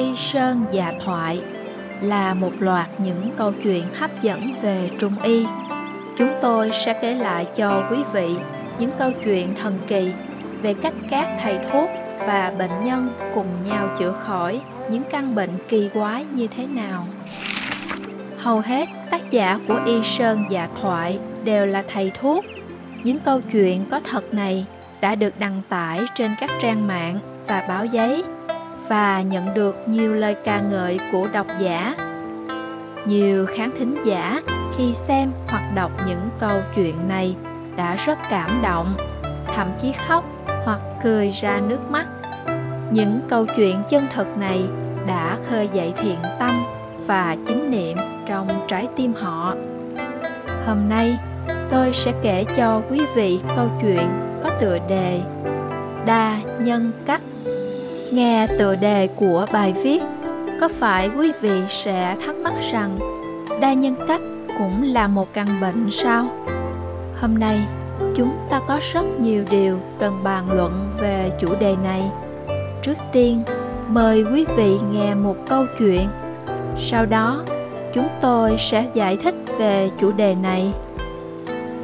Y Sơn Dạ Thoại là một loạt những câu chuyện hấp dẫn về Trung Y. Chúng tôi sẽ kể lại cho quý vị những câu chuyện thần kỳ về cách các thầy thuốc và bệnh nhân cùng nhau chữa khỏi những căn bệnh kỳ quái như thế nào. Hầu hết tác giả của Y Sơn Dạ Thoại đều là thầy thuốc. Những câu chuyện có thật này đã được đăng tải trên các trang mạng và báo giấy và nhận được nhiều lời ca ngợi của độc giả. Nhiều khán thính giả khi xem hoặc đọc những câu chuyện này đã rất cảm động, thậm chí khóc hoặc cười ra nước mắt. Những câu chuyện chân thực này đã khơi dậy thiện tâm và chính niệm trong trái tim họ. Hôm nay, tôi sẽ kể cho quý vị câu chuyện có tựa đề Đa nhân cách Nghe tựa đề của bài viết, có phải quý vị sẽ thắc mắc rằng đa nhân cách cũng là một căn bệnh sao? Hôm nay, chúng ta có rất nhiều điều cần bàn luận về chủ đề này. Trước tiên, mời quý vị nghe một câu chuyện. Sau đó, chúng tôi sẽ giải thích về chủ đề này.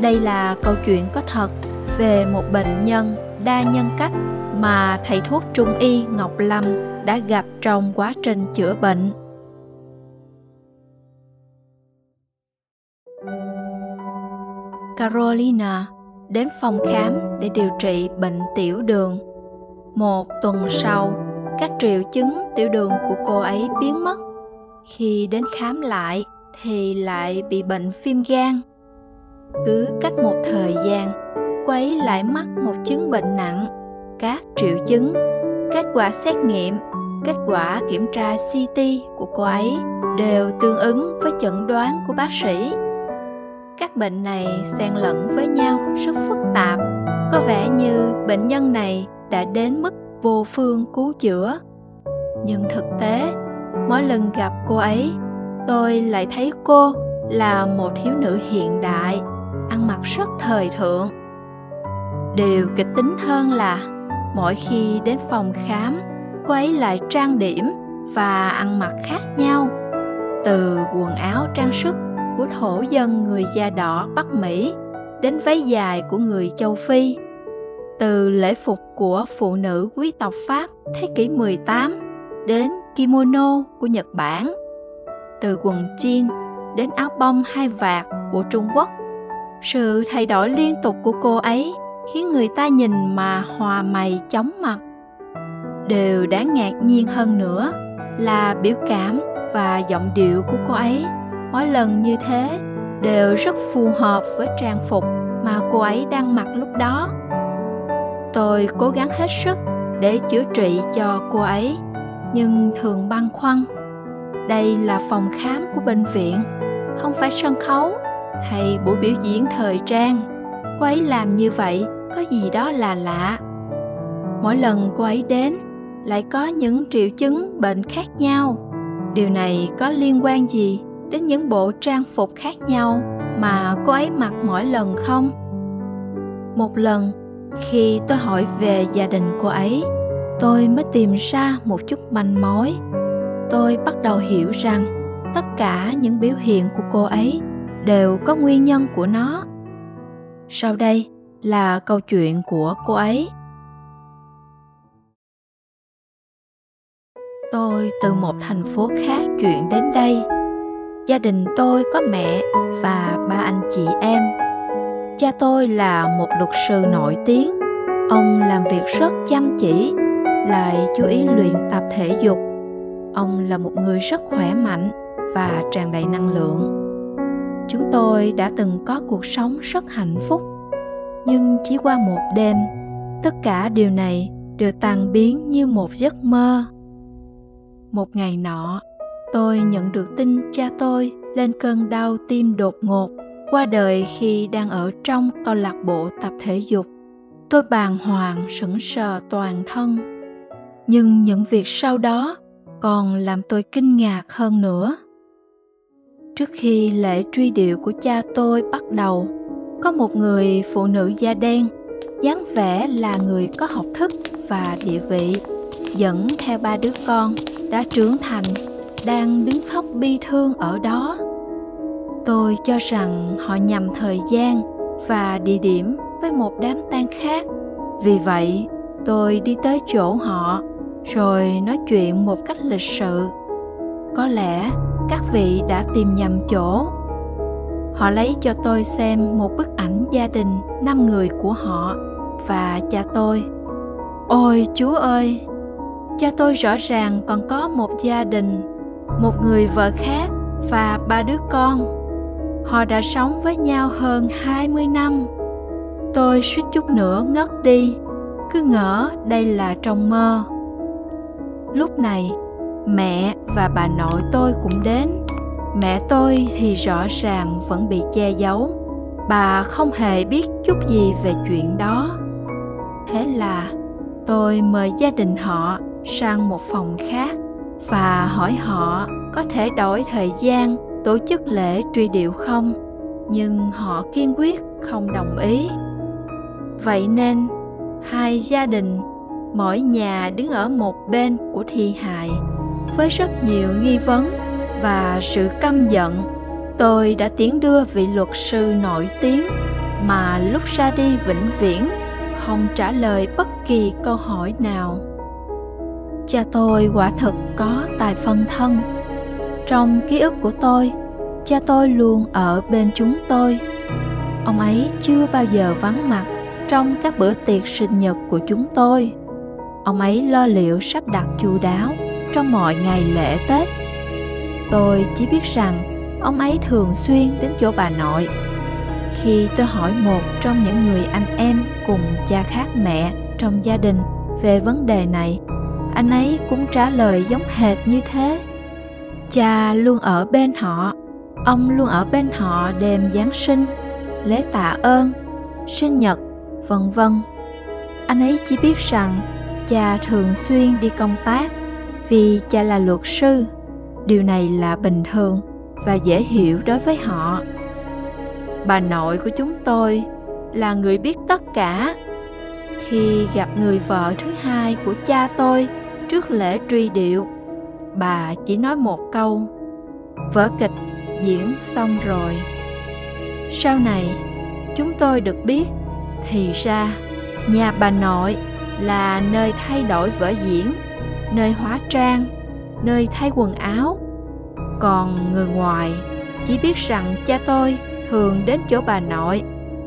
Đây là câu chuyện có thật về một bệnh nhân đa nhân cách mà thầy thuốc trung y Ngọc Lâm đã gặp trong quá trình chữa bệnh. Carolina đến phòng khám để điều trị bệnh tiểu đường. Một tuần sau, các triệu chứng tiểu đường của cô ấy biến mất. Khi đến khám lại thì lại bị bệnh viêm gan. Cứ cách một thời gian, cô ấy lại mắc một chứng bệnh nặng các triệu chứng, kết quả xét nghiệm, kết quả kiểm tra CT của cô ấy đều tương ứng với chẩn đoán của bác sĩ. Các bệnh này xen lẫn với nhau rất phức tạp, có vẻ như bệnh nhân này đã đến mức vô phương cứu chữa. Nhưng thực tế, mỗi lần gặp cô ấy, tôi lại thấy cô là một thiếu nữ hiện đại, ăn mặc rất thời thượng. Điều kịch tính hơn là mỗi khi đến phòng khám cô ấy lại trang điểm và ăn mặc khác nhau. Từ quần áo trang sức của thổ dân người da đỏ Bắc Mỹ đến váy dài của người châu Phi, từ lễ phục của phụ nữ quý tộc Pháp thế kỷ 18 đến kimono của Nhật Bản, từ quần jean đến áo bông hai vạt của Trung Quốc. Sự thay đổi liên tục của cô ấy khiến người ta nhìn mà hòa mày, chóng mặt. Đều đáng ngạc nhiên hơn nữa là biểu cảm và giọng điệu của cô ấy. Mỗi lần như thế đều rất phù hợp với trang phục mà cô ấy đang mặc lúc đó. Tôi cố gắng hết sức để chữa trị cho cô ấy, nhưng thường băn khoăn. Đây là phòng khám của bệnh viện, không phải sân khấu hay buổi biểu diễn thời trang. Cô ấy làm như vậy có gì đó là lạ. Mỗi lần cô ấy đến, lại có những triệu chứng bệnh khác nhau. Điều này có liên quan gì đến những bộ trang phục khác nhau mà cô ấy mặc mỗi lần không? Một lần, khi tôi hỏi về gia đình cô ấy, tôi mới tìm ra một chút manh mối. Tôi bắt đầu hiểu rằng tất cả những biểu hiện của cô ấy đều có nguyên nhân của nó. Sau đây là câu chuyện của cô ấy. Tôi từ một thành phố khác chuyển đến đây. Gia đình tôi có mẹ và ba anh chị em. Cha tôi là một luật sư nổi tiếng. Ông làm việc rất chăm chỉ, lại chú ý luyện tập thể dục. Ông là một người rất khỏe mạnh và tràn đầy năng lượng. Chúng tôi đã từng có cuộc sống rất hạnh phúc nhưng chỉ qua một đêm, tất cả điều này đều tan biến như một giấc mơ. Một ngày nọ, tôi nhận được tin cha tôi lên cơn đau tim đột ngột qua đời khi đang ở trong câu lạc bộ tập thể dục. Tôi bàng hoàng, sững sờ toàn thân. Nhưng những việc sau đó còn làm tôi kinh ngạc hơn nữa. Trước khi lễ truy điệu của cha tôi bắt đầu có một người phụ nữ da đen, dáng vẻ là người có học thức và địa vị, dẫn theo ba đứa con đã trưởng thành, đang đứng khóc bi thương ở đó. Tôi cho rằng họ nhầm thời gian và địa điểm với một đám tang khác. Vì vậy, tôi đi tới chỗ họ, rồi nói chuyện một cách lịch sự. Có lẽ các vị đã tìm nhầm chỗ họ lấy cho tôi xem một bức ảnh gia đình năm người của họ và cha tôi. Ôi chúa ơi! Cha tôi rõ ràng còn có một gia đình, một người vợ khác và ba đứa con. Họ đã sống với nhau hơn 20 năm. Tôi suýt chút nữa ngất đi, cứ ngỡ đây là trong mơ. Lúc này, mẹ và bà nội tôi cũng đến mẹ tôi thì rõ ràng vẫn bị che giấu. Bà không hề biết chút gì về chuyện đó. Thế là tôi mời gia đình họ sang một phòng khác và hỏi họ có thể đổi thời gian tổ chức lễ truy điệu không, nhưng họ kiên quyết không đồng ý. Vậy nên, hai gia đình, mỗi nhà đứng ở một bên của thi hài với rất nhiều nghi vấn và sự căm giận. Tôi đã tiến đưa vị luật sư nổi tiếng, mà lúc ra đi vĩnh viễn, không trả lời bất kỳ câu hỏi nào. Cha tôi quả thực có tài phân thân. Trong ký ức của tôi, cha tôi luôn ở bên chúng tôi. Ông ấy chưa bao giờ vắng mặt trong các bữa tiệc sinh nhật của chúng tôi. Ông ấy lo liệu sắp đặt chu đáo trong mọi ngày lễ tết tôi chỉ biết rằng ông ấy thường xuyên đến chỗ bà nội. Khi tôi hỏi một trong những người anh em cùng cha khác mẹ trong gia đình về vấn đề này, anh ấy cũng trả lời giống hệt như thế. Cha luôn ở bên họ, ông luôn ở bên họ đêm giáng sinh, lễ tạ ơn, sinh nhật, vân vân. Anh ấy chỉ biết rằng cha thường xuyên đi công tác vì cha là luật sư điều này là bình thường và dễ hiểu đối với họ. Bà nội của chúng tôi là người biết tất cả. Khi gặp người vợ thứ hai của cha tôi trước lễ truy điệu, bà chỉ nói một câu, vở kịch diễn xong rồi. Sau này chúng tôi được biết thì ra nhà bà nội là nơi thay đổi vở diễn, nơi hóa trang nơi thay quần áo. Còn người ngoài chỉ biết rằng cha tôi thường đến chỗ bà nội.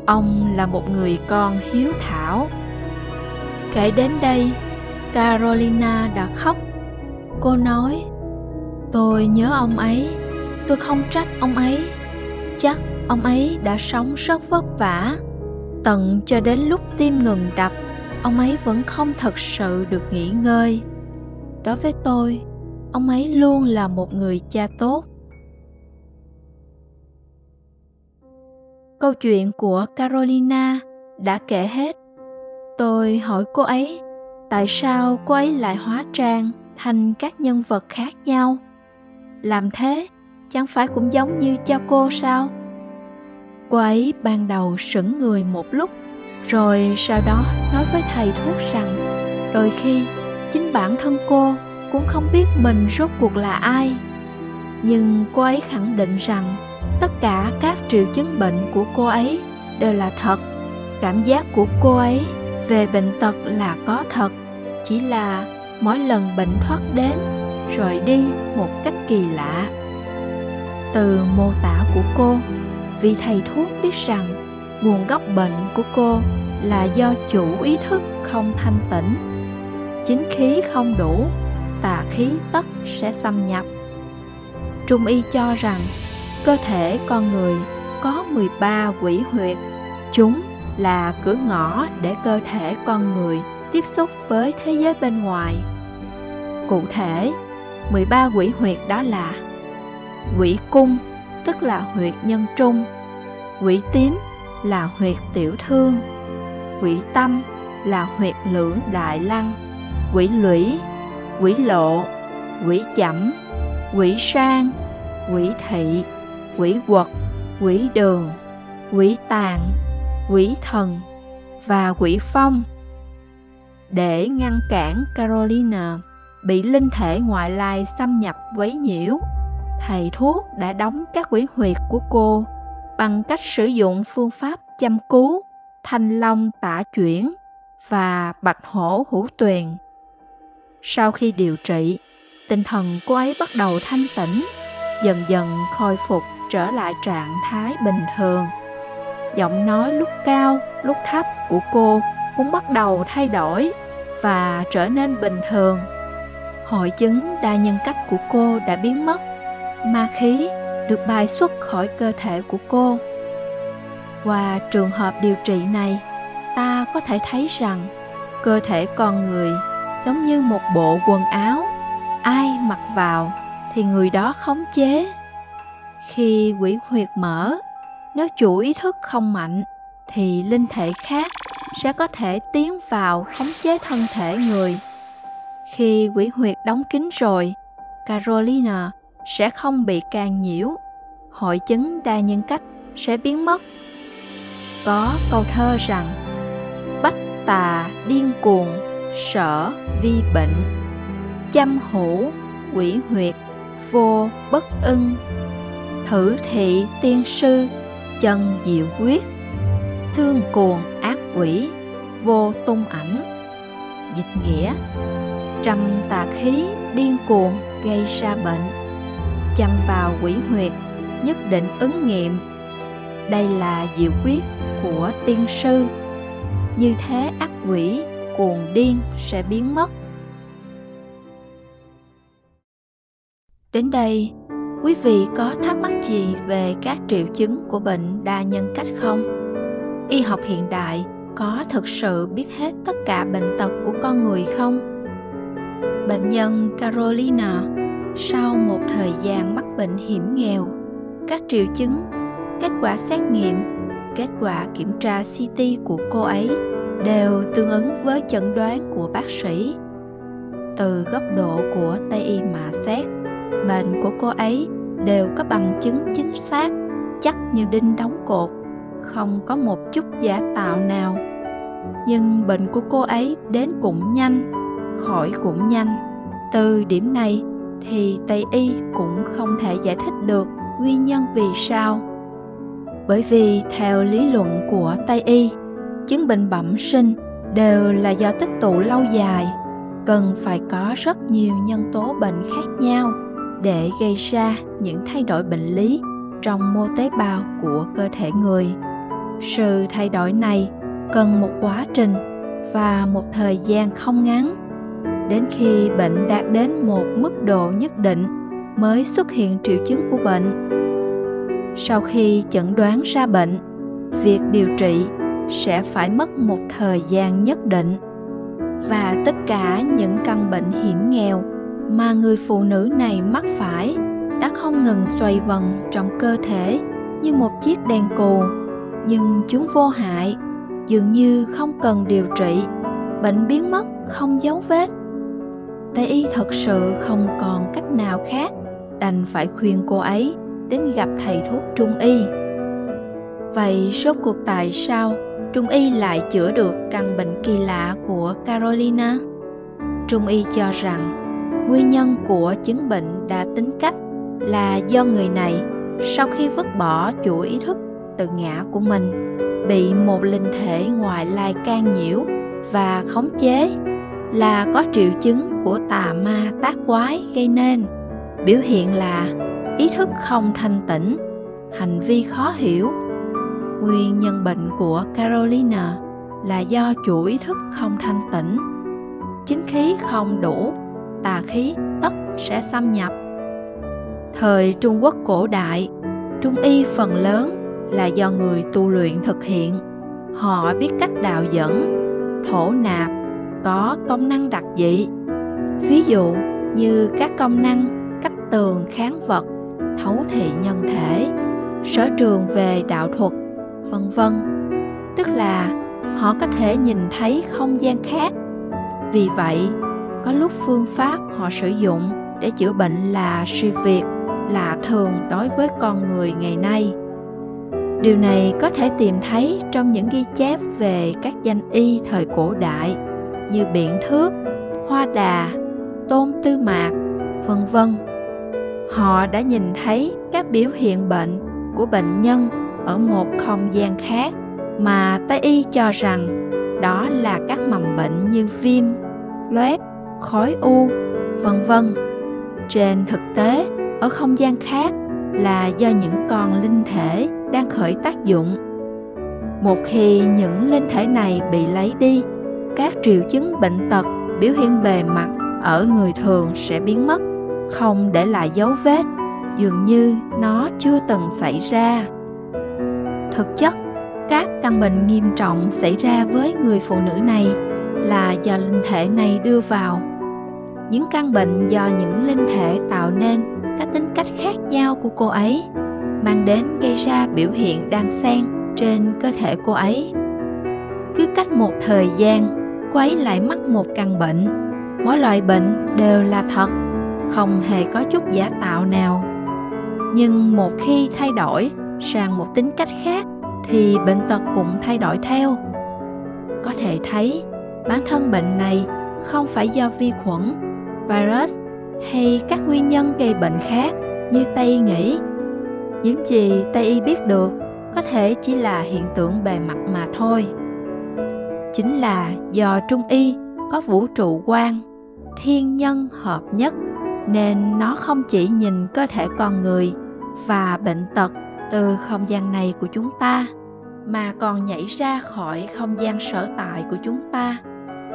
Ông là một người con hiếu thảo. Kể đến đây, carolina đã khóc. Cô nói, tôi nhớ ông ấy. Tôi không trách ông ấy. Chắc ông ấy đã sống rất vất vả. Tận cho đến lúc tim ngừng đập, ông ấy vẫn không thật sự được nghỉ ngơi. Đối với tôi ông ấy luôn là một người cha tốt. Câu chuyện của carolina đã kể hết. Tôi hỏi cô ấy, tại sao cô ấy lại hóa trang thành các nhân vật khác nhau? Làm thế chẳng phải cũng giống như cha cô sao? Cô ấy ban đầu sững người một lúc, rồi sau đó nói với thầy thuốc rằng, đôi khi chính bản thân cô cũng không biết mình rốt cuộc là ai. Nhưng cô ấy khẳng định rằng tất cả các triệu chứng bệnh của cô ấy đều là thật. Cảm giác của cô ấy về bệnh tật là có thật. Chỉ là mỗi lần bệnh thoát đến rồi đi một cách kỳ lạ. Từ mô tả của cô, vị thầy thuốc biết rằng nguồn gốc bệnh của cô là do chủ ý thức không thanh tĩnh chính khí không đủ tà khí tất sẽ xâm nhập trung y cho rằng cơ thể con người có 13 quỷ huyệt chúng là cửa ngõ để cơ thể con người tiếp xúc với thế giới bên ngoài. Cụ thể, 13 quỷ huyệt đó là quỷ cung, tức là huyệt nhân trung, quỷ tím là huyệt tiểu thương, quỷ tâm là huyệt lưỡng đại lăng, quỷ lũy, quỷ lộ, quỷ chẩm, quỷ sang, quỷ thị, quỷ quật, quỷ đường, quỷ tàn, quỷ thần và quỷ phong. Để ngăn cản Carolina bị linh thể ngoại lai xâm nhập quấy nhiễu, thầy thuốc đã đóng các quỷ huyệt của cô bằng cách sử dụng phương pháp chăm cứu thanh long tả chuyển và bạch hổ hữu tuyền. Sau khi điều trị, tinh thần cô ấy bắt đầu thanh tĩnh, dần dần khôi phục trở lại trạng thái bình thường. Giọng nói lúc cao, lúc thấp của cô cũng bắt đầu thay đổi và trở nên bình thường. Hội chứng đa nhân cách của cô đã biến mất, ma khí được bài xuất khỏi cơ thể của cô. Qua trường hợp điều trị này, ta có thể thấy rằng cơ thể con người giống như một bộ quần áo. Ai mặc vào thì người đó khống chế. Khi quỷ huyệt mở, nếu chủ ý thức không mạnh thì linh thể khác sẽ có thể tiến vào khống chế thân thể người. Khi quỷ huyệt đóng kín rồi, carolina sẽ không bị can nhiễu. Hội chứng đa nhân cách sẽ biến mất. Có câu thơ rằng, bách tà điên cuồng sở vi bệnh. Chăm hữu quỷ huyệt, vô bất ưng. Thử thị tiên sư, chân diệu quyết. Xương cuồng ác quỷ, vô tung ảnh. Dịch nghĩa, trầm tà khí điên cuồng gây ra bệnh. Chăm vào quỷ huyệt, nhất định ứng nghiệm. Đây là diệu quyết của tiên sư. Như thế ác quỷ cuồng điên sẽ biến mất. Đến đây, quý vị có thắc mắc gì về các triệu chứng của bệnh đa nhân cách không? Y học hiện đại có thực sự biết hết tất cả bệnh tật của con người không? Bệnh nhân carolina, sau một thời gian mắc bệnh hiểm nghèo, các triệu chứng, kết quả xét nghiệm, kết quả kiểm tra ct của cô ấy đều tương ứng với chẩn đoán của bác sĩ. Từ góc độ của tây y mà xét, bệnh của cô ấy đều có bằng chứng chính xác, chắc như đinh đóng cột, không có một chút giả tạo nào. Nhưng bệnh của cô ấy đến cũng nhanh, khỏi cũng nhanh. Từ điểm này thì tây y cũng không thể giải thích được nguyên nhân vì sao. Bởi vì theo lý luận của tây y chứng bệnh bẩm sinh đều là do tích tụ lâu dài, cần phải có rất nhiều nhân tố bệnh khác nhau để gây ra những thay đổi bệnh lý trong mô tế bào của cơ thể người. Sự thay đổi này cần một quá trình và một thời gian không ngắn. Đến khi bệnh đạt đến một mức độ nhất định mới xuất hiện triệu chứng của bệnh. Sau khi chẩn đoán ra bệnh, việc điều trị sẽ phải mất một thời gian nhất định. Và tất cả những căn bệnh hiểm nghèo mà người phụ nữ này mắc phải đã không ngừng xoay vần trong cơ thể như một chiếc đèn cù. Nhưng chúng vô hại, dường như không cần điều trị, bệnh biến mất không dấu vết. Tây y thật sự không còn cách nào khác đành phải khuyên cô ấy đến gặp thầy thuốc trung y. Vậy rốt cuộc tại sao trung y lại chữa được căn bệnh kỳ lạ của carolina. Trung y cho rằng, nguyên nhân của chứng bệnh đa tính cách là do người này, sau khi vứt bỏ chủ ý thức tự ngã của mình, bị một linh thể ngoại lai can nhiễu và khống chế là có triệu chứng của tà ma tác quái gây nên. Biểu hiện là ý thức không thanh tĩnh hành vi khó hiểu nguyên nhân bệnh của carolina là do chủ ý thức không thanh tĩnh chính khí không đủ tà khí tất sẽ xâm nhập. Thời trung quốc cổ đại trung y phần lớn là do người tu luyện thực hiện. Họ biết cách đạo dẫn thổ nạp có công năng đặc dị. Ví dụ như các công năng cách tường kháng vật, thấu thị nhân thể, sở trường về đạo thuật, vân vân. Tức là họ có thể nhìn thấy không gian khác. Vì vậy, có lúc phương pháp họ sử dụng để chữa bệnh là suy việc là thường đối với con người ngày nay điều này có thể tìm thấy trong những ghi chép về các danh y thời cổ đại như biện thước hoa đà tôn tư mạc vân vân họ đã nhìn thấy các biểu hiện bệnh của bệnh nhân ở một không gian khác mà tây y cho rằng đó là các mầm bệnh như viêm, loét khói u, vân vân. Trên thực tế, ở không gian khác là do những con linh thể đang khởi tác dụng. Một khi những linh thể này bị lấy đi, các triệu chứng bệnh tật biểu hiện bề mặt ở người thường sẽ biến mất, không để lại dấu vết, dường như nó chưa từng xảy ra thực chất, các căn bệnh nghiêm trọng xảy ra với người phụ nữ này là do linh thể này đưa vào. Những căn bệnh do những linh thể tạo nên các tính cách khác nhau của cô ấy, mang đến gây ra biểu hiện đan xen trên cơ thể cô ấy. Cứ cách một thời gian, cô ấy lại mắc một căn bệnh. Mỗi loại bệnh đều là thật, không hề có chút giả tạo nào. Nhưng một khi thay đổi sang một tính cách khác thì bệnh tật cũng thay đổi theo có thể thấy bản thân bệnh này không phải do vi khuẩn virus hay các nguyên nhân gây bệnh khác như Tây nghĩ. Những gì Tây y biết được có thể chỉ là hiện tượng bề mặt mà thôi. Chính là do Trung y có vũ trụ quan, thiên nhân hợp nhất nên nó không chỉ nhìn cơ thể con người và bệnh tật từ không gian này của chúng ta mà còn nhảy ra khỏi không gian sở tại của chúng ta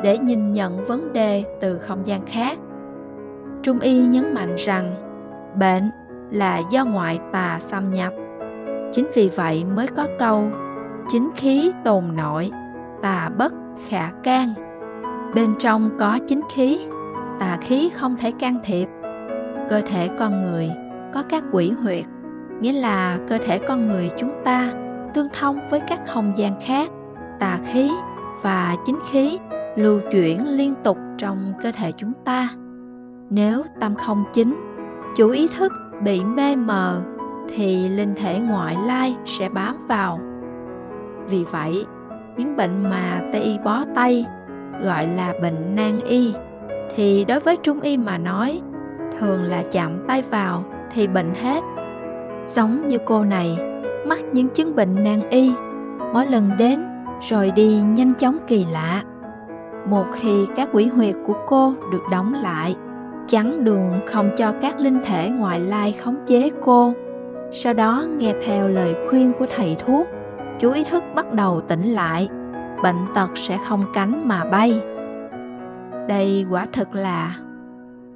để nhìn nhận vấn đề từ không gian khác Trung y nhấn mạnh rằng bệnh là do ngoại tà xâm nhập. Chính vì vậy mới có câu chính khí tồn nội, tà bất khả can. Bên trong có chính khí, tà khí không thể can thiệp. Cơ thể con người có các quỷ huyệt, nghĩa là cơ thể con người chúng ta tương thông với các không gian khác, tà khí và chính khí lưu chuyển liên tục trong cơ thể chúng ta. Nếu tâm không chính chủ ý thức bị mê mờ thì linh thể ngoại lai sẽ bám vào. Vì vậy những bệnh mà tây y bó tay gọi là bệnh nan y thì đối với trung y mà nói thường là chạm tay vào thì bệnh hết giống như cô này, mắc những chứng bệnh nan y. Mỗi lần đến, rồi đi nhanh chóng kỳ lạ. Một khi các quỷ huyệt của cô được đóng lại, chắn đường không cho các linh thể ngoại lai khống chế cô. Sau đó nghe theo lời khuyên của thầy thuốc, chú ý thức bắt đầu tỉnh lại, bệnh tật sẽ không cánh mà bay. Đây quả thực là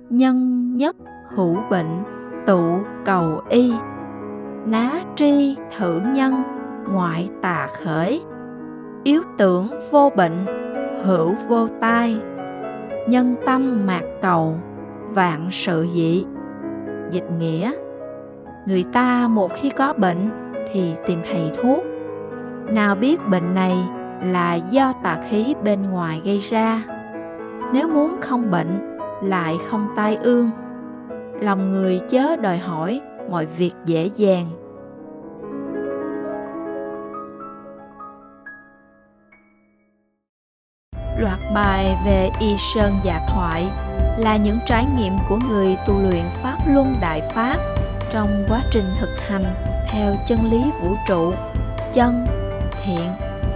nhân nhất hữu bệnh tụ cầu y ná tri thử nhân, ngoại tà khởi. Yếu tưởng vô bệnh, hữu vô tai. Nhân tâm mạc cầu, vạn sự dị. Dịch nghĩa, người ta một khi có bệnh thì tìm thầy thuốc. Nào biết bệnh này là do tà khí bên ngoài gây ra. Nếu muốn không bệnh, lại không tai ương. Lòng người chớ đòi hỏi mọi việc dễ dàng. Loạt bài về y sơn dạ thoại là những trải nghiệm của người tu luyện pháp luân đại pháp trong quá trình thực hành theo chân lý vũ trụ, chân, hiện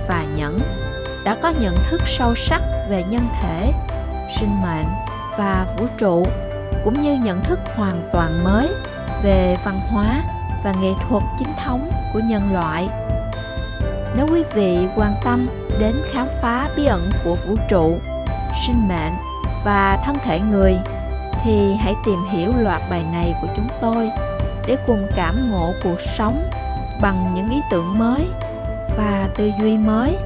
và nhẫn, đã có nhận thức sâu sắc về nhân thể, sinh mệnh và vũ trụ, cũng như nhận thức hoàn toàn mới về văn hóa và nghệ thuật chính thống của nhân loại. Nếu quý vị quan tâm đến khám phá bí ẩn của vũ trụ, sinh mệnh và thân thể người, thì hãy tìm hiểu loạt bài này của chúng tôi để cùng cảm ngộ cuộc sống bằng những ý tưởng mới và tư duy mới,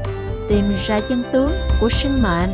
tìm ra chân tướng của sinh mệnh.